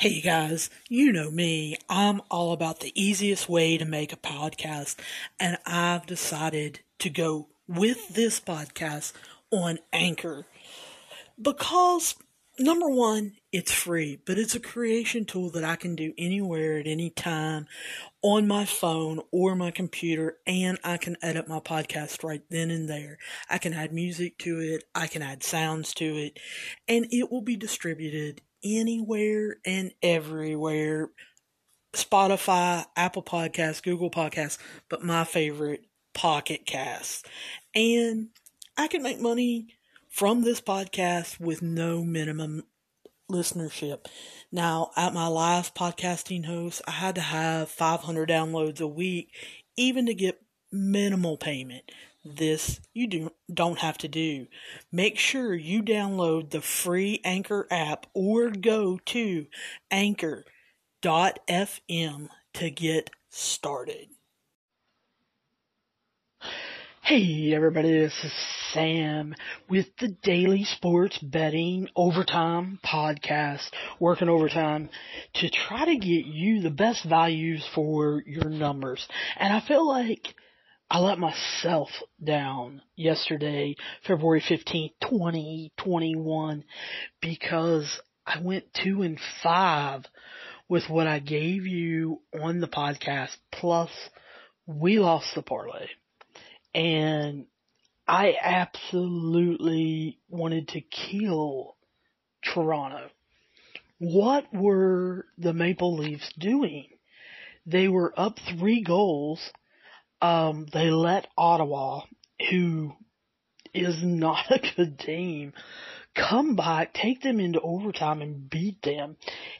Hey guys, you know me. I'm all about the easiest way to make a podcast, and I've decided to go with this podcast on Anchor because number one, it's free, but it's a creation tool that I can do anywhere at any time on my phone or my computer, and I can edit my podcast right then and there. I can add music to it, I can add sounds to it, and it will be distributed anywhere and everywhere. Spotify, Apple Podcasts, Google Podcasts, but my favorite, Pocket Casts. And I can make money from this podcast with no minimum listenership. Now, at my last podcasting host, I had to have 500 downloads a week, even to get minimal payment. This you do, don't have to do. Make sure you download the free Anchor app or go to anchor.fm to get started. Hey everybody, this is Sam with the Daily Sports Betting Overtime Podcast, working overtime to try to get you the best values for your numbers. And I feel like I let myself down yesterday, February 15th, 2021, because I went two and five with what I gave you on the podcast. Plus, we lost the parlay. And I absolutely wanted to kill Toronto. What were the Maple Leafs doing? They were up three goals um, they let Ottawa, who is not a good team, come back, take them into overtime and beat them.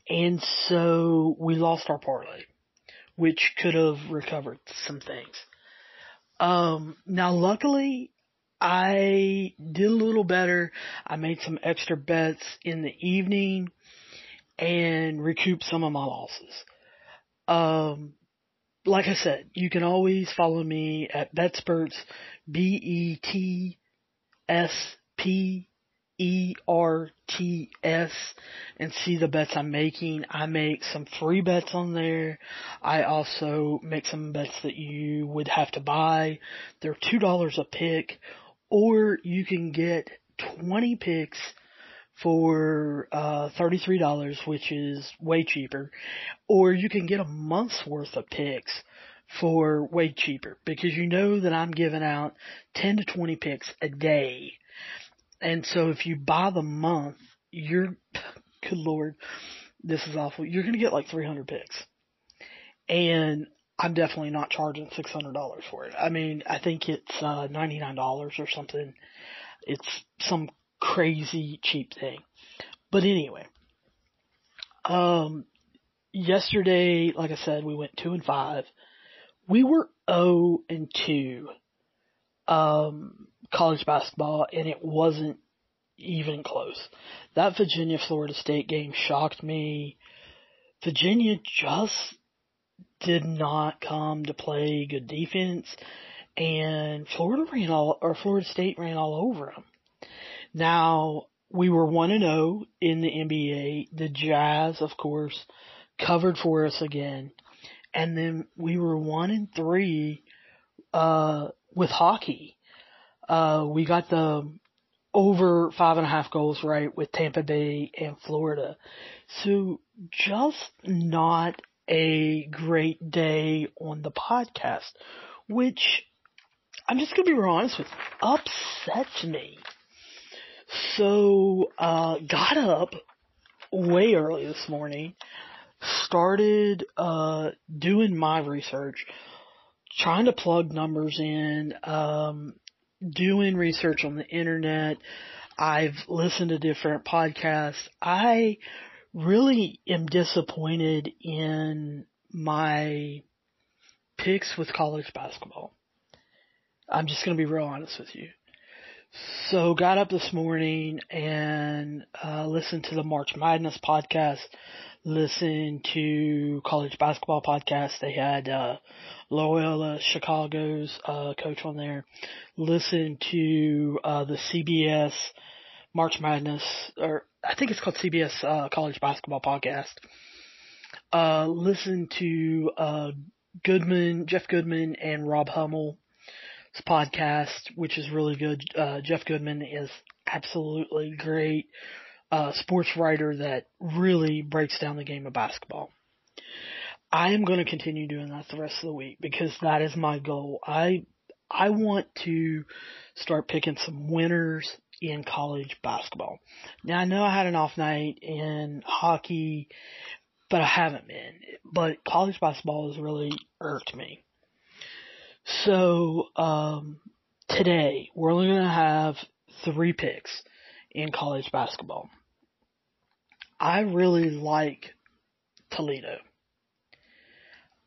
And so we lost our parlay, which could have recovered some things. Um, now luckily I did a little better. I made some extra bets in the evening and recouped some of my losses. Um, like I said, you can always follow me at BetSperts, B E T S P E R T S, and see the bets I'm making. I make some free bets on there. I also make some bets that you would have to buy. They're $2 a pick, or you can get 20 picks for uh, $33, which is way cheaper, or you can get a month's worth of picks for way cheaper because you know that I'm giving out 10 to 20 picks a day. And so if you buy the month, you're, good lord, this is awful. You're going to get like 300 picks. And I'm definitely not charging $600 for it. I mean, I think it's uh, $99 or something. It's some crazy cheap thing. But anyway, um, yesterday, like I said, we went two and five. We were 0 and 2, um, college basketball, and it wasn't even close. That Virginia Florida State game shocked me. Virginia just did not come to play good defense, and Florida ran all, or Florida State ran all over them. Now, we were 1 and 0 in the NBA. The Jazz, of course, covered for us again. And then we were 1 and 3 uh with hockey. Uh we got the over five and a half goals right with Tampa Bay and Florida. So just not a great day on the podcast, which I'm just gonna be real honest with upsets me. So, uh, got up way early this morning, started, uh, doing my research, trying to plug numbers in, um, doing research on the internet. I've listened to different podcasts. I really am disappointed in my picks with college basketball. I'm just going to be real honest with you. So got up this morning and uh, listened to the March Madness podcast. Listened to college basketball podcast. They had uh, Loyola Chicago's uh, coach on there. Listened to uh, the CBS March Madness, or I think it's called CBS uh, College Basketball Podcast. uh, listen to uh, Goodman, Jeff Goodman, and Rob Hummel's podcast, which is really good. Uh, Jeff Goodman is absolutely great uh, sports writer that really breaks down the game of basketball. I am going to continue doing that the rest of the week because that is my goal. I I want to start picking some winners in college basketball. Now I know I had an off night in hockey, but I haven't been. But college basketball has really irked me. So um, today we're only going to have three picks in college basketball. I really like Toledo.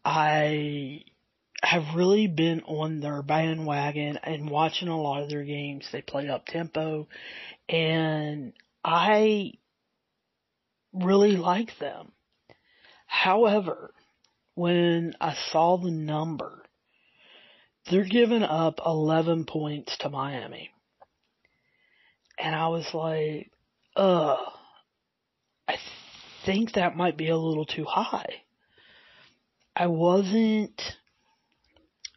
I have really been on their bandwagon and watching a lot of their games. They play up tempo and I really like them. However, when I saw the number, they're giving up 11 points to Miami. And I was like, ugh I think that might be a little too high. I wasn't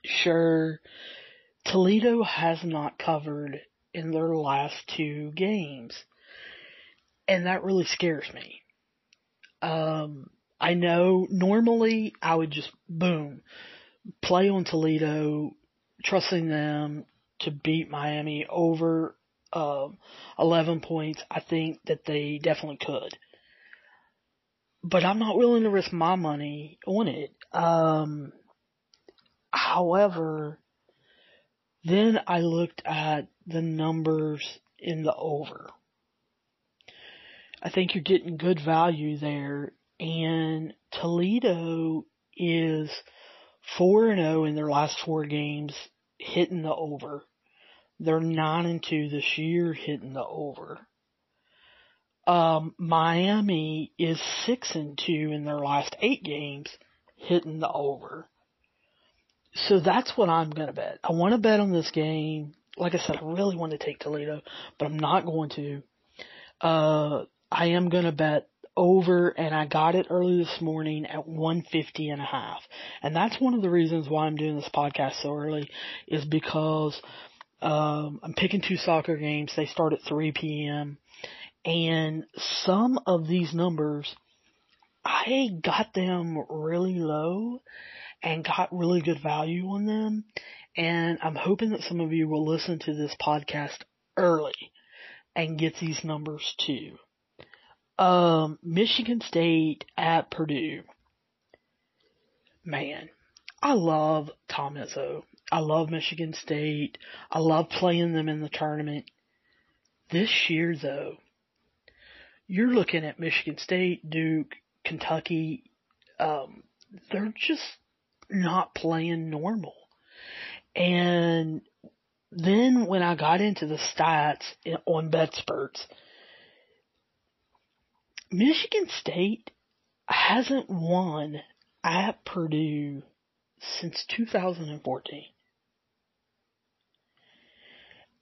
sure. Toledo has not covered in their last two games. And that really scares me. Um, I know normally I would just boom, play on Toledo, trusting them to beat Miami over um, 11 points. I think that they definitely could but I'm not willing to risk my money on it. Um, however, then I looked at the numbers in the over. I think you're getting good value there, and Toledo is 4 and 0 in their last four games, hitting the over. They're 9 and 2 this year, hitting the over. Um, Miami is six and two in their last eight games, hitting the over. So that's what I'm gonna bet. I want to bet on this game. Like I said, I really want to take Toledo, but I'm not going to. Uh, I am gonna bet over and I got it early this morning at 150 and a half. And that's one of the reasons why I'm doing this podcast so early is because um, I'm picking two soccer games. They start at 3 p.m. And some of these numbers, I got them really low and got really good value on them. And I'm hoping that some of you will listen to this podcast early and get these numbers too. Um, Michigan State at Purdue. Man, I love Tom Izzo. I love Michigan State. I love playing them in the tournament. This year though, you're looking at Michigan State, Duke, Kentucky. Um, they're just not playing normal. And then when I got into the stats on BetSperts, Michigan State hasn't won at Purdue since 2014.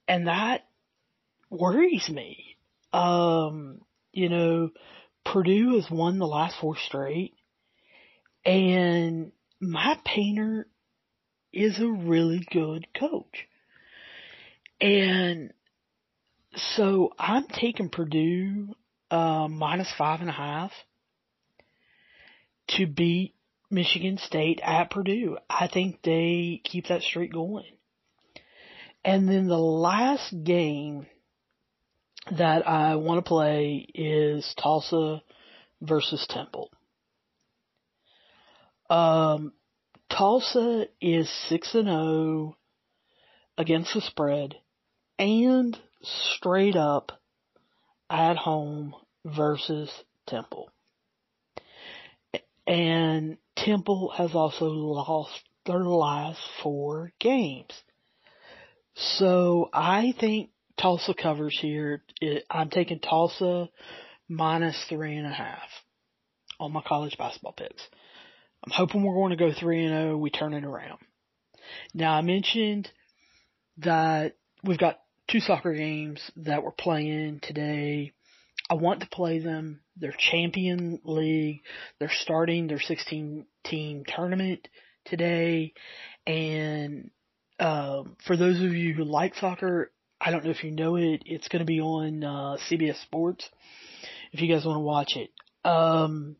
And that worries me. Um, you know, Purdue has won the last four straight, and Matt Painter is a really good coach. And so I'm taking Purdue uh, minus five and a half to beat Michigan State at Purdue. I think they keep that streak going. And then the last game that I want to play is Tulsa versus Temple. Um, Tulsa is 6 and 0 against the spread and straight up at home versus Temple. And Temple has also lost their last four games. So I think Tulsa covers here. I'm taking Tulsa minus three and a half on my college basketball picks. I'm hoping we're going to go three and zero. Oh, we turn it around. Now I mentioned that we've got two soccer games that we're playing today. I want to play them. They're champion league. They're starting their 16 team tournament today. And, um, for those of you who like soccer, I don't know if you know it, it's going to be on, uh, CBS Sports if you guys want to watch it. Um,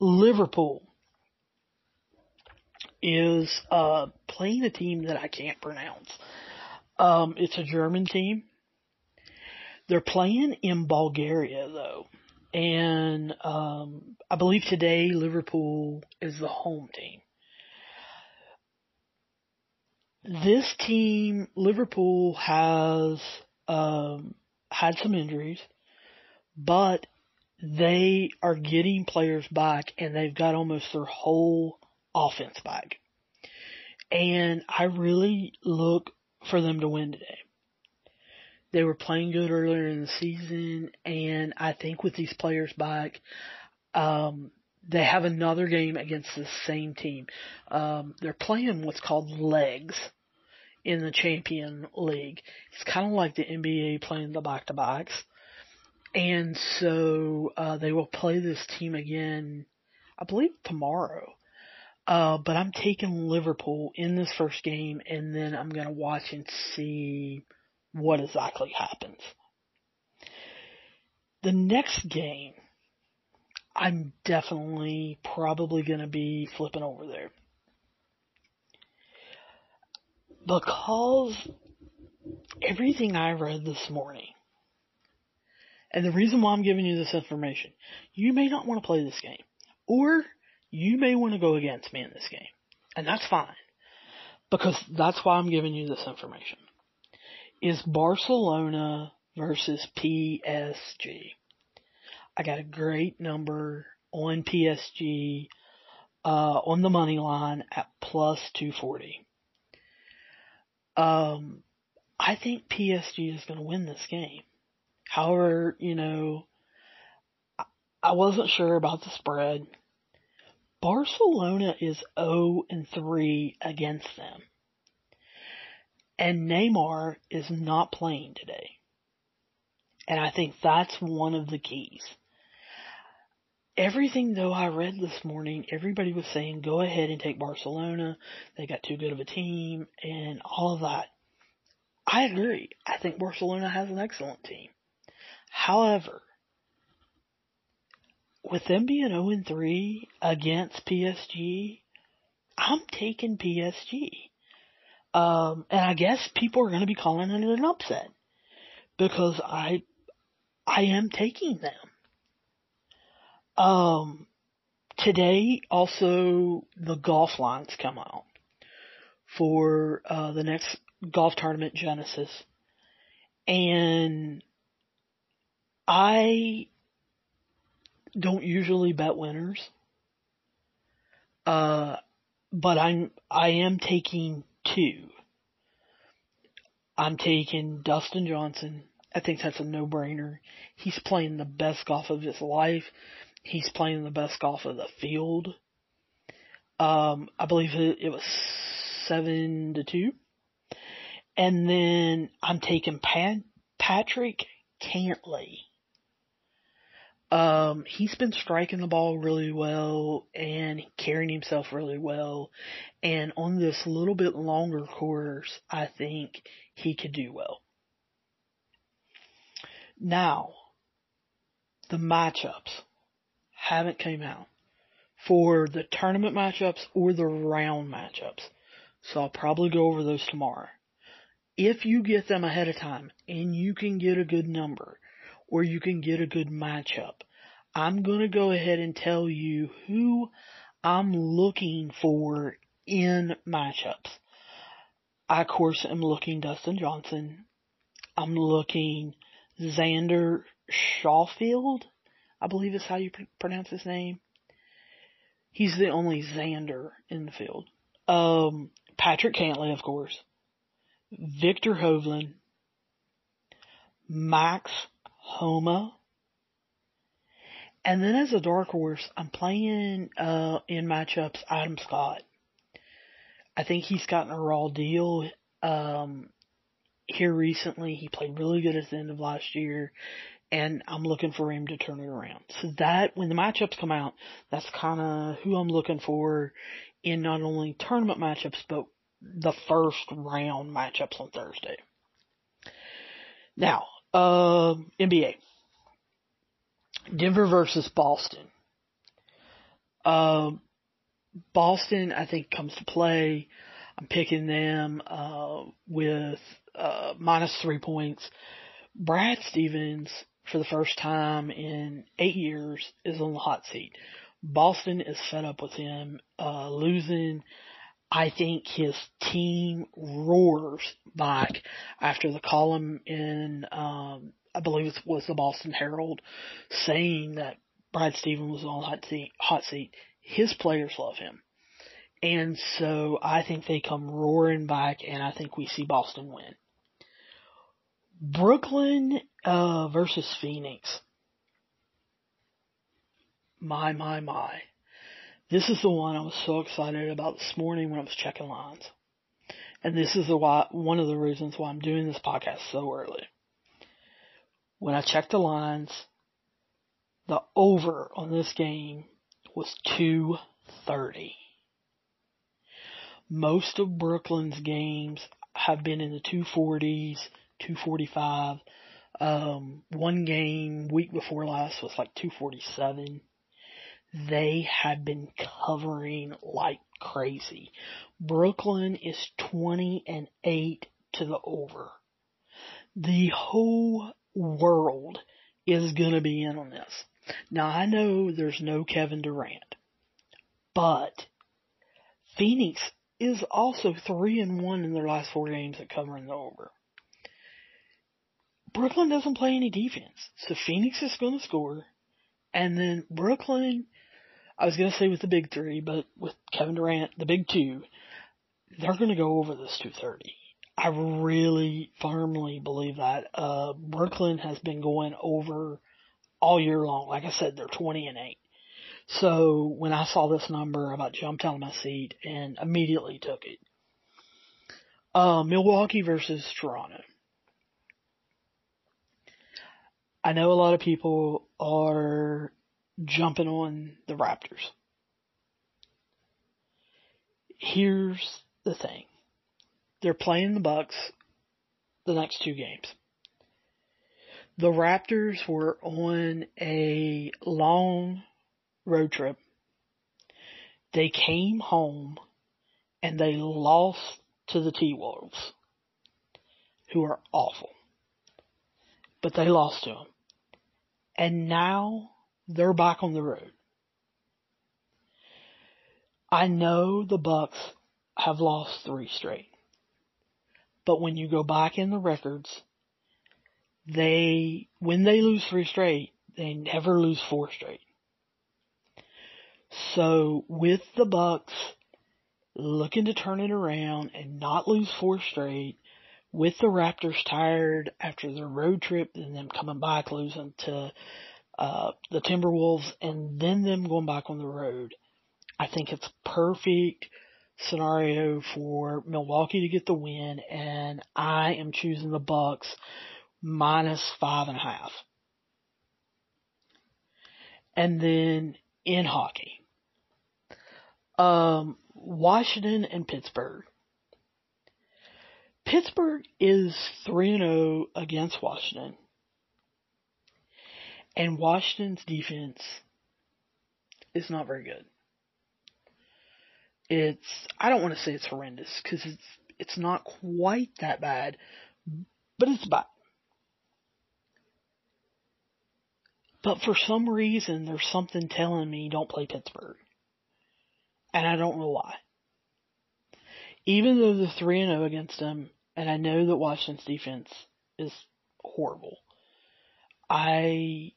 Liverpool is, uh, playing a team that I can't pronounce. Um, it's a German team. They're playing in Bulgaria though. And, um, I believe today Liverpool is the home team. This team, Liverpool has, um, had some injuries, but they are getting players back and they've got almost their whole offense back. And I really look for them to win today. They were playing good earlier in the season, and I think with these players back, um, they have another game against the same team. Um, they're playing what's called legs in the champion league. It's kind of like the NBA playing the back to backs. And so, uh, they will play this team again, I believe tomorrow. Uh, but I'm taking Liverpool in this first game and then I'm gonna watch and see what exactly happens. The next game, I'm definitely probably gonna be flipping over there. Because everything I read this morning, and the reason why I'm giving you this information, you may not want to play this game. Or you may want to go against me in this game. And that's fine. Because that's why I'm giving you this information. Is Barcelona versus PSG. I got a great number on PSG, uh, on the money line at plus 240. Um, I think PSG is going to win this game. However, you know, I wasn't sure about the spread. Barcelona is 0 and 3 against them. And Neymar is not playing today. And I think that's one of the keys. Everything though I read this morning, everybody was saying go ahead and take Barcelona. They got too good of a team and all of that. I agree. I think Barcelona has an excellent team. However, with them being 0 and 3 against PSG, I'm taking PSG. Um, and I guess people are going to be calling it an upset because I, I am taking them. Um, today also the golf lines come out for, uh, the next golf tournament Genesis. And I don't usually bet winners. Uh, but I'm, I am taking two. I'm taking Dustin Johnson. I think that's a no-brainer. He's playing the best golf of his life. He's playing the best golf of the field. Um, I believe it, it was seven to two. And then I'm taking Pat, Patrick Cantlay. Um, he's been striking the ball really well and carrying himself really well. And on this little bit longer course, I think he could do well. Now, the matchups haven't came out for the tournament matchups or the round matchups. So I'll probably go over those tomorrow. If you get them ahead of time and you can get a good number, or you can get a good matchup. I'm going to go ahead and tell you who I'm looking for in matchups. I, of course, am looking Dustin Johnson. I'm looking Xander Schaufield. I believe is how you pr- pronounce his name. He's the only Xander in the field. Um, Patrick Cantlay, of course. Viktor Hovland. Max Homa. And then as a dark horse, I'm playing uh, in matchups Adam Scott. I think he's gotten a raw deal um, here recently. He played really good at the end of last year, and I'm looking for him to turn it around. So that, when the matchups come out, that's kind of who I'm looking for in not only tournament matchups, but the first round matchups on Thursday. Now, uh, NBA. Denver versus Boston. Uh, Boston, I think, comes to play. I'm picking them uh, with uh, minus three points. Brad Stevens, for the first time in eight years, is on the hot seat. Boston is fed up with him uh, losing. I think his team roars back after the column in, um, I believe it was the Boston Herald, saying that Brad Stevens was on hot seat. Hot seat. His players love him. And so I think they come roaring back and I think we see Boston win. Brooklyn uh, versus Phoenix. My, my, my. This is the one I was so excited about this morning when I was checking lines. And this is the why, one of the reasons why I'm doing this podcast so early. When I checked the lines, the over on this game was 230. Most of Brooklyn's games have been in the 240s, 245. Um, one game week before last was like 247. They have been covering like crazy. Brooklyn is 20 and 8 to the over. The whole world is gonna be in on this. Now I know there's no Kevin Durant, but Phoenix is also three and one in their last four games at covering the over. Brooklyn doesn't play any defense, so Phoenix is going to score, and then Brooklyn. I was going to say with the big three, but with Kevin Durant, the big two, they're going to go over this 230. I really firmly believe that. Uh, Brooklyn has been going over all year long. Like I said, they're 20 and 8. So when I saw this number, I about jumped out of my seat and immediately took it. Uh, Milwaukee versus Toronto. I know a lot of people are jumping on the Raptors. Here's the thing. They're playing the Bucks the next two games. The Raptors were on a long road trip. They came home and they lost to the T-Wolves, who are awful. But they lost to them. And now they're back on the road. I know the Bucks have lost three straight. But when you go back in the records, they, when they lose three straight, they never lose four straight. So with the Bucks looking to turn it around and not lose four straight, with the Raptors tired after their road trip and them coming back losing to uh, the Timberwolves and then them going back on the road, I think it's perfect scenario for Milwaukee to get the win and I am choosing the Bucks minus five and a half. And then in hockey, um, Washington and Pittsburgh. Pittsburgh is 3 0 against Washington. And Washington's defense is not very good. It's, I don't want to say it's horrendous because it's, it's not quite that bad, but it's bad. But for some reason, there's something telling me don't play Pittsburgh and I don't know why. Even though the 3 and 0 against them, and I know that Washington's defense is horrible, I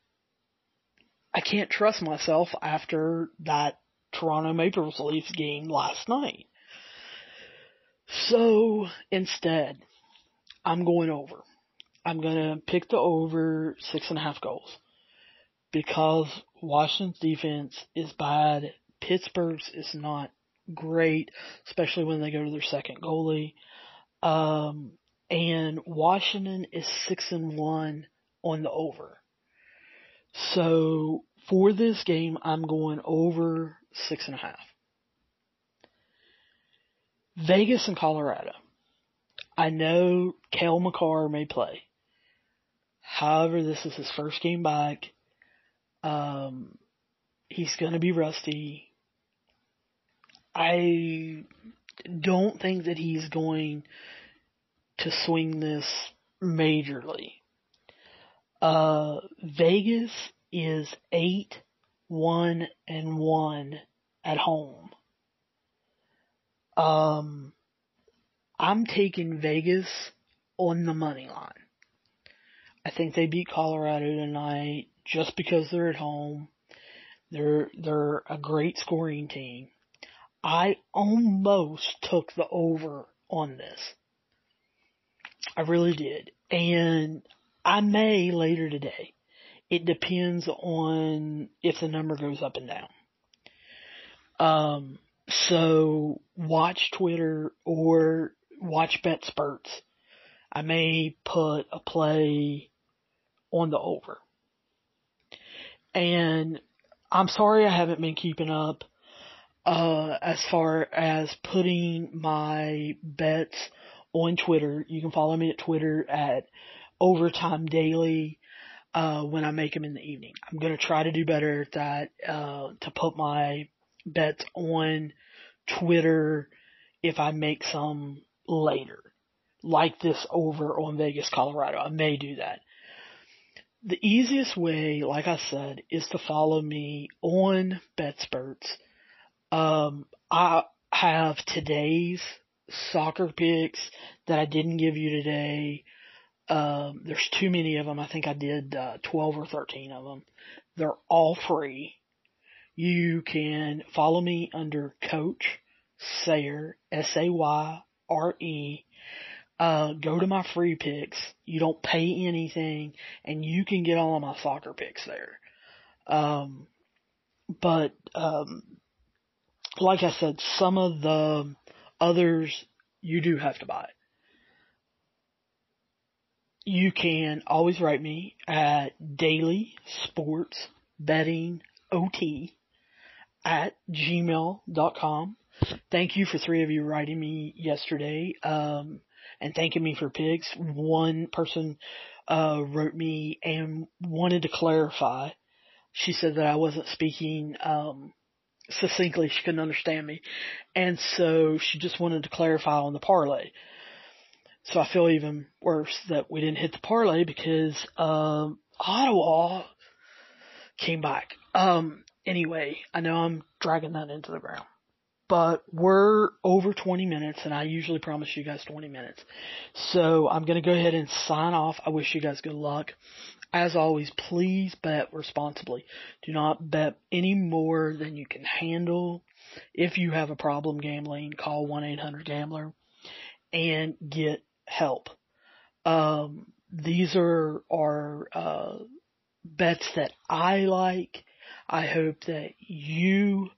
I can't trust myself after that Toronto Maple Leafs game last night. So instead, I'm going over. I'm gonna pick the over six and a half goals because Washington's defense is bad Pittsburgh's is not great, especially when they go to their second goalie. Um, and Washington is six and one on the over. So for this game, I'm going over six and a half. Vegas and Colorado. I know Cale Makar may play. However, this is his first game back. Um, he's going to be rusty. I don't think that he's going to swing this majorly. Uh, Vegas is eight, one, and one at home. Um, I'm taking Vegas on the money line. I think they beat Colorado tonight just because they're at home. They're they're a great scoring team. I almost took the over on this. I really did. And I may later today. It depends on if the number goes up and down. Um, so watch Twitter or watch BetSperts. I may put a play on the over. And I'm sorry I haven't been keeping up uh, as far as putting my bets on Twitter. You can follow me at Twitter at Overtime Daily uh, when I make them in the evening. I'm gonna try to do better at that uh, to put my bets on Twitter if I make some later, like this over on Vegas, Colorado. I may do that. The easiest way, like I said, is to follow me on BetSperts. Um, I have today's soccer picks that I didn't give you today. Um, there's too many of them. I think I did uh, 12 or 13 of them. They're all free. You can follow me under Coach Sayre, S-A-Y-R-E, uh, go to my free picks. You don't pay anything and you can get all of my soccer picks there. Um, but, um, like I said, some of the others you do have to buy. You can always write me at daily sports betting ot at gmail.com. Thank you for three of you writing me yesterday. Um, and thanking me for pigs. One person uh, wrote me and wanted to clarify. She said that I wasn't speaking um, succinctly. She couldn't understand me, and so she just wanted to clarify on the parlay. So I feel even worse that we didn't hit the parlay because um, Ottawa came back. Um, anyway, I know I'm dragging that into the ground but we're over 20 minutes and I usually promise you guys 20 minutes. So I'm going to go ahead and sign off. I wish you guys good luck. As always, please bet responsibly. Do not bet any more than you can handle. If you have a problem gambling, call 1-800-GAMBLER and get help. Um, these are, are, uh, bets that I like. I hope that you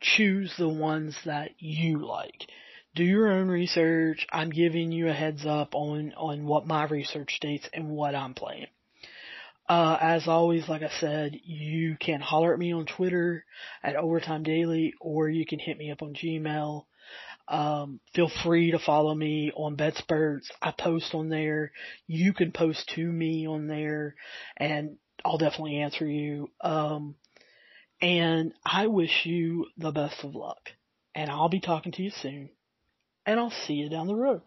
choose the ones that you like. Do your own research. I'm giving you a heads up on, on what my research states and what I'm playing. Uh, as always, like I said, you can holler at me on Twitter at Overtime Daily or you can hit me up on Gmail. Um, feel free to follow me on BetSperts. I post on there. You can post to me on there and I'll definitely answer you. Um, and I wish you the best of luck. And I'll be talking to you soon. And I'll see you down the road.